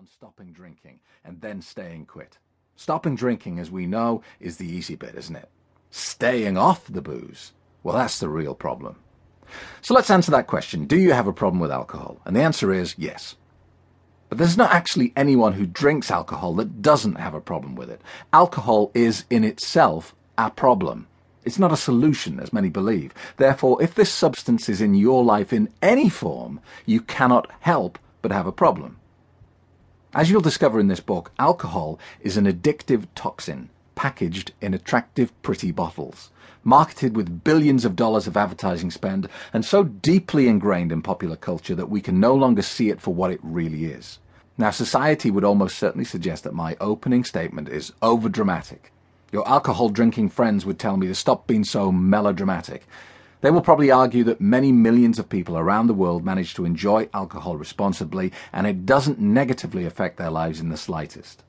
on stopping drinking and then staying quit. Stopping drinking, as we know, is the easy bit, isn't it? Staying off the booze, well, that's the real problem. So let's answer that question. Do you have a problem with alcohol? And the answer is yes. But there's not actually anyone who drinks alcohol that doesn't have a problem with it. Alcohol is in itself a problem. It's not a solution, as many believe. Therefore, if this substance is in your life in any form, you cannot help but have a problem. As you'll discover in this book, alcohol is an addictive toxin packaged in attractive, pretty bottles, marketed with billions of dollars of advertising spend, and so deeply ingrained in popular culture that we can no longer see it for what it really is. Now, society would almost certainly suggest that my opening statement is overdramatic. Your alcohol drinking friends would tell me to stop being so melodramatic. They will probably argue that many millions of people around the world manage to enjoy alcohol responsibly and it doesn't negatively affect their lives in the slightest.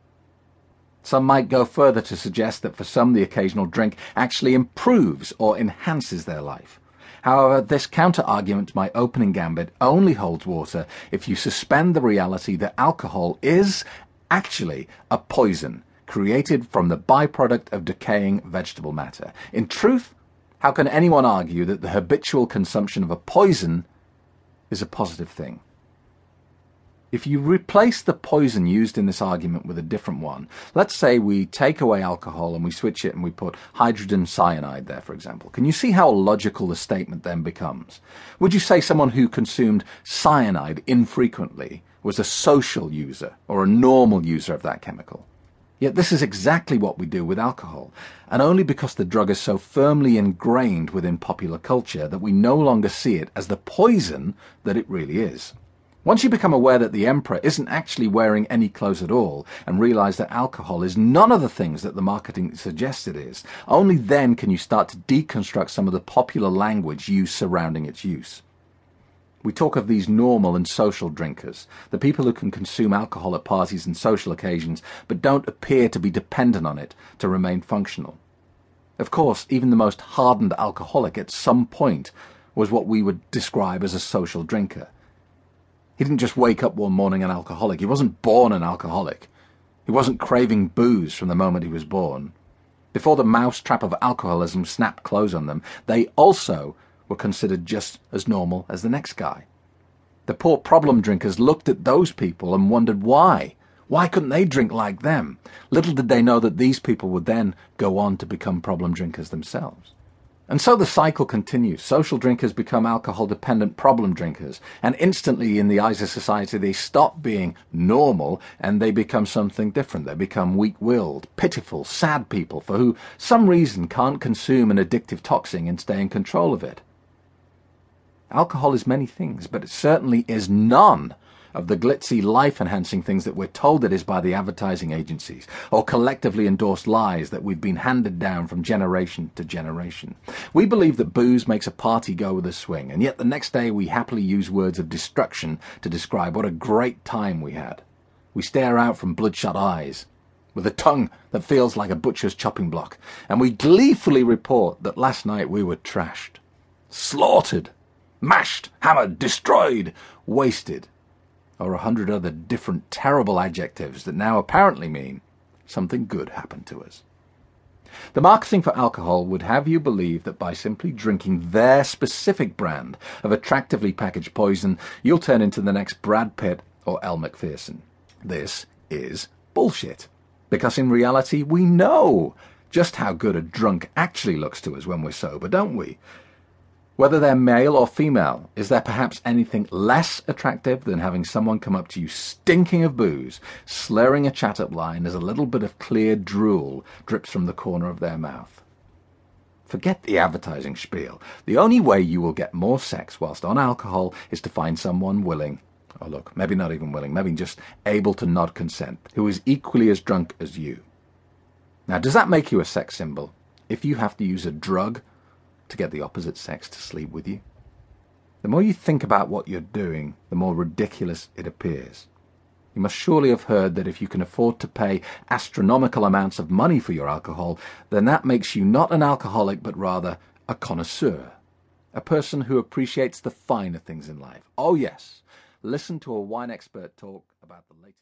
Some might go further to suggest that for some the occasional drink actually improves or enhances their life. However, this counter-argument to my opening gambit only holds water if you suspend the reality that alcohol is actually a poison created from the byproduct of decaying vegetable matter. In truth, how can anyone argue that the habitual consumption of a poison is a positive thing? If you replace the poison used in this argument with a different one, let's say we take away alcohol and we switch it and we put hydrogen cyanide there, for example, can you see how logical the statement then becomes? Would you say someone who consumed cyanide infrequently was a social user or a normal user of that chemical? Yet this is exactly what we do with alcohol, and only because the drug is so firmly ingrained within popular culture that we no longer see it as the poison that it really is. Once you become aware that the Emperor isn't actually wearing any clothes at all and realize that alcohol is none of the things that the marketing suggests it is, only then can you start to deconstruct some of the popular language used surrounding its use. We talk of these normal and social drinkers, the people who can consume alcohol at parties and social occasions, but don't appear to be dependent on it to remain functional. Of course, even the most hardened alcoholic at some point was what we would describe as a social drinker. He didn't just wake up one morning an alcoholic. He wasn't born an alcoholic. He wasn't craving booze from the moment he was born. Before the mousetrap of alcoholism snapped close on them, they also were considered just as normal as the next guy. The poor problem drinkers looked at those people and wondered why. Why couldn't they drink like them? Little did they know that these people would then go on to become problem drinkers themselves. And so the cycle continues. Social drinkers become alcohol dependent problem drinkers, and instantly, in the eyes of society, they stop being normal and they become something different. They become weak willed, pitiful, sad people for who some reason can't consume an addictive toxin and stay in control of it. Alcohol is many things, but it certainly is none of the glitzy life enhancing things that we're told it is by the advertising agencies, or collectively endorsed lies that we've been handed down from generation to generation. We believe that booze makes a party go with a swing, and yet the next day we happily use words of destruction to describe what a great time we had. We stare out from bloodshot eyes, with a tongue that feels like a butcher's chopping block, and we gleefully report that last night we were trashed, slaughtered, mashed, hammered, destroyed, wasted, or a hundred other different terrible adjectives that now apparently mean something good happened to us. The marketing for alcohol would have you believe that by simply drinking their specific brand of attractively packaged poison, you'll turn into the next Brad Pitt or Elle Macpherson. This is bullshit. Because in reality, we know just how good a drunk actually looks to us when we're sober, don't we? Whether they're male or female, is there perhaps anything less attractive than having someone come up to you stinking of booze, slurring a chat-up line as a little bit of clear drool drips from the corner of their mouth? Forget the advertising spiel. The only way you will get more sex whilst on alcohol is to find someone willing, or look, maybe not even willing, maybe just able to nod consent, who is equally as drunk as you. Now, does that make you a sex symbol? If you have to use a drug to get the opposite sex to sleep with you. The more you think about what you're doing, the more ridiculous it appears. You must surely have heard that if you can afford to pay astronomical amounts of money for your alcohol, then that makes you not an alcoholic, but rather a connoisseur. A person who appreciates the finer things in life. Oh, yes. Listen to a wine expert talk about the latest.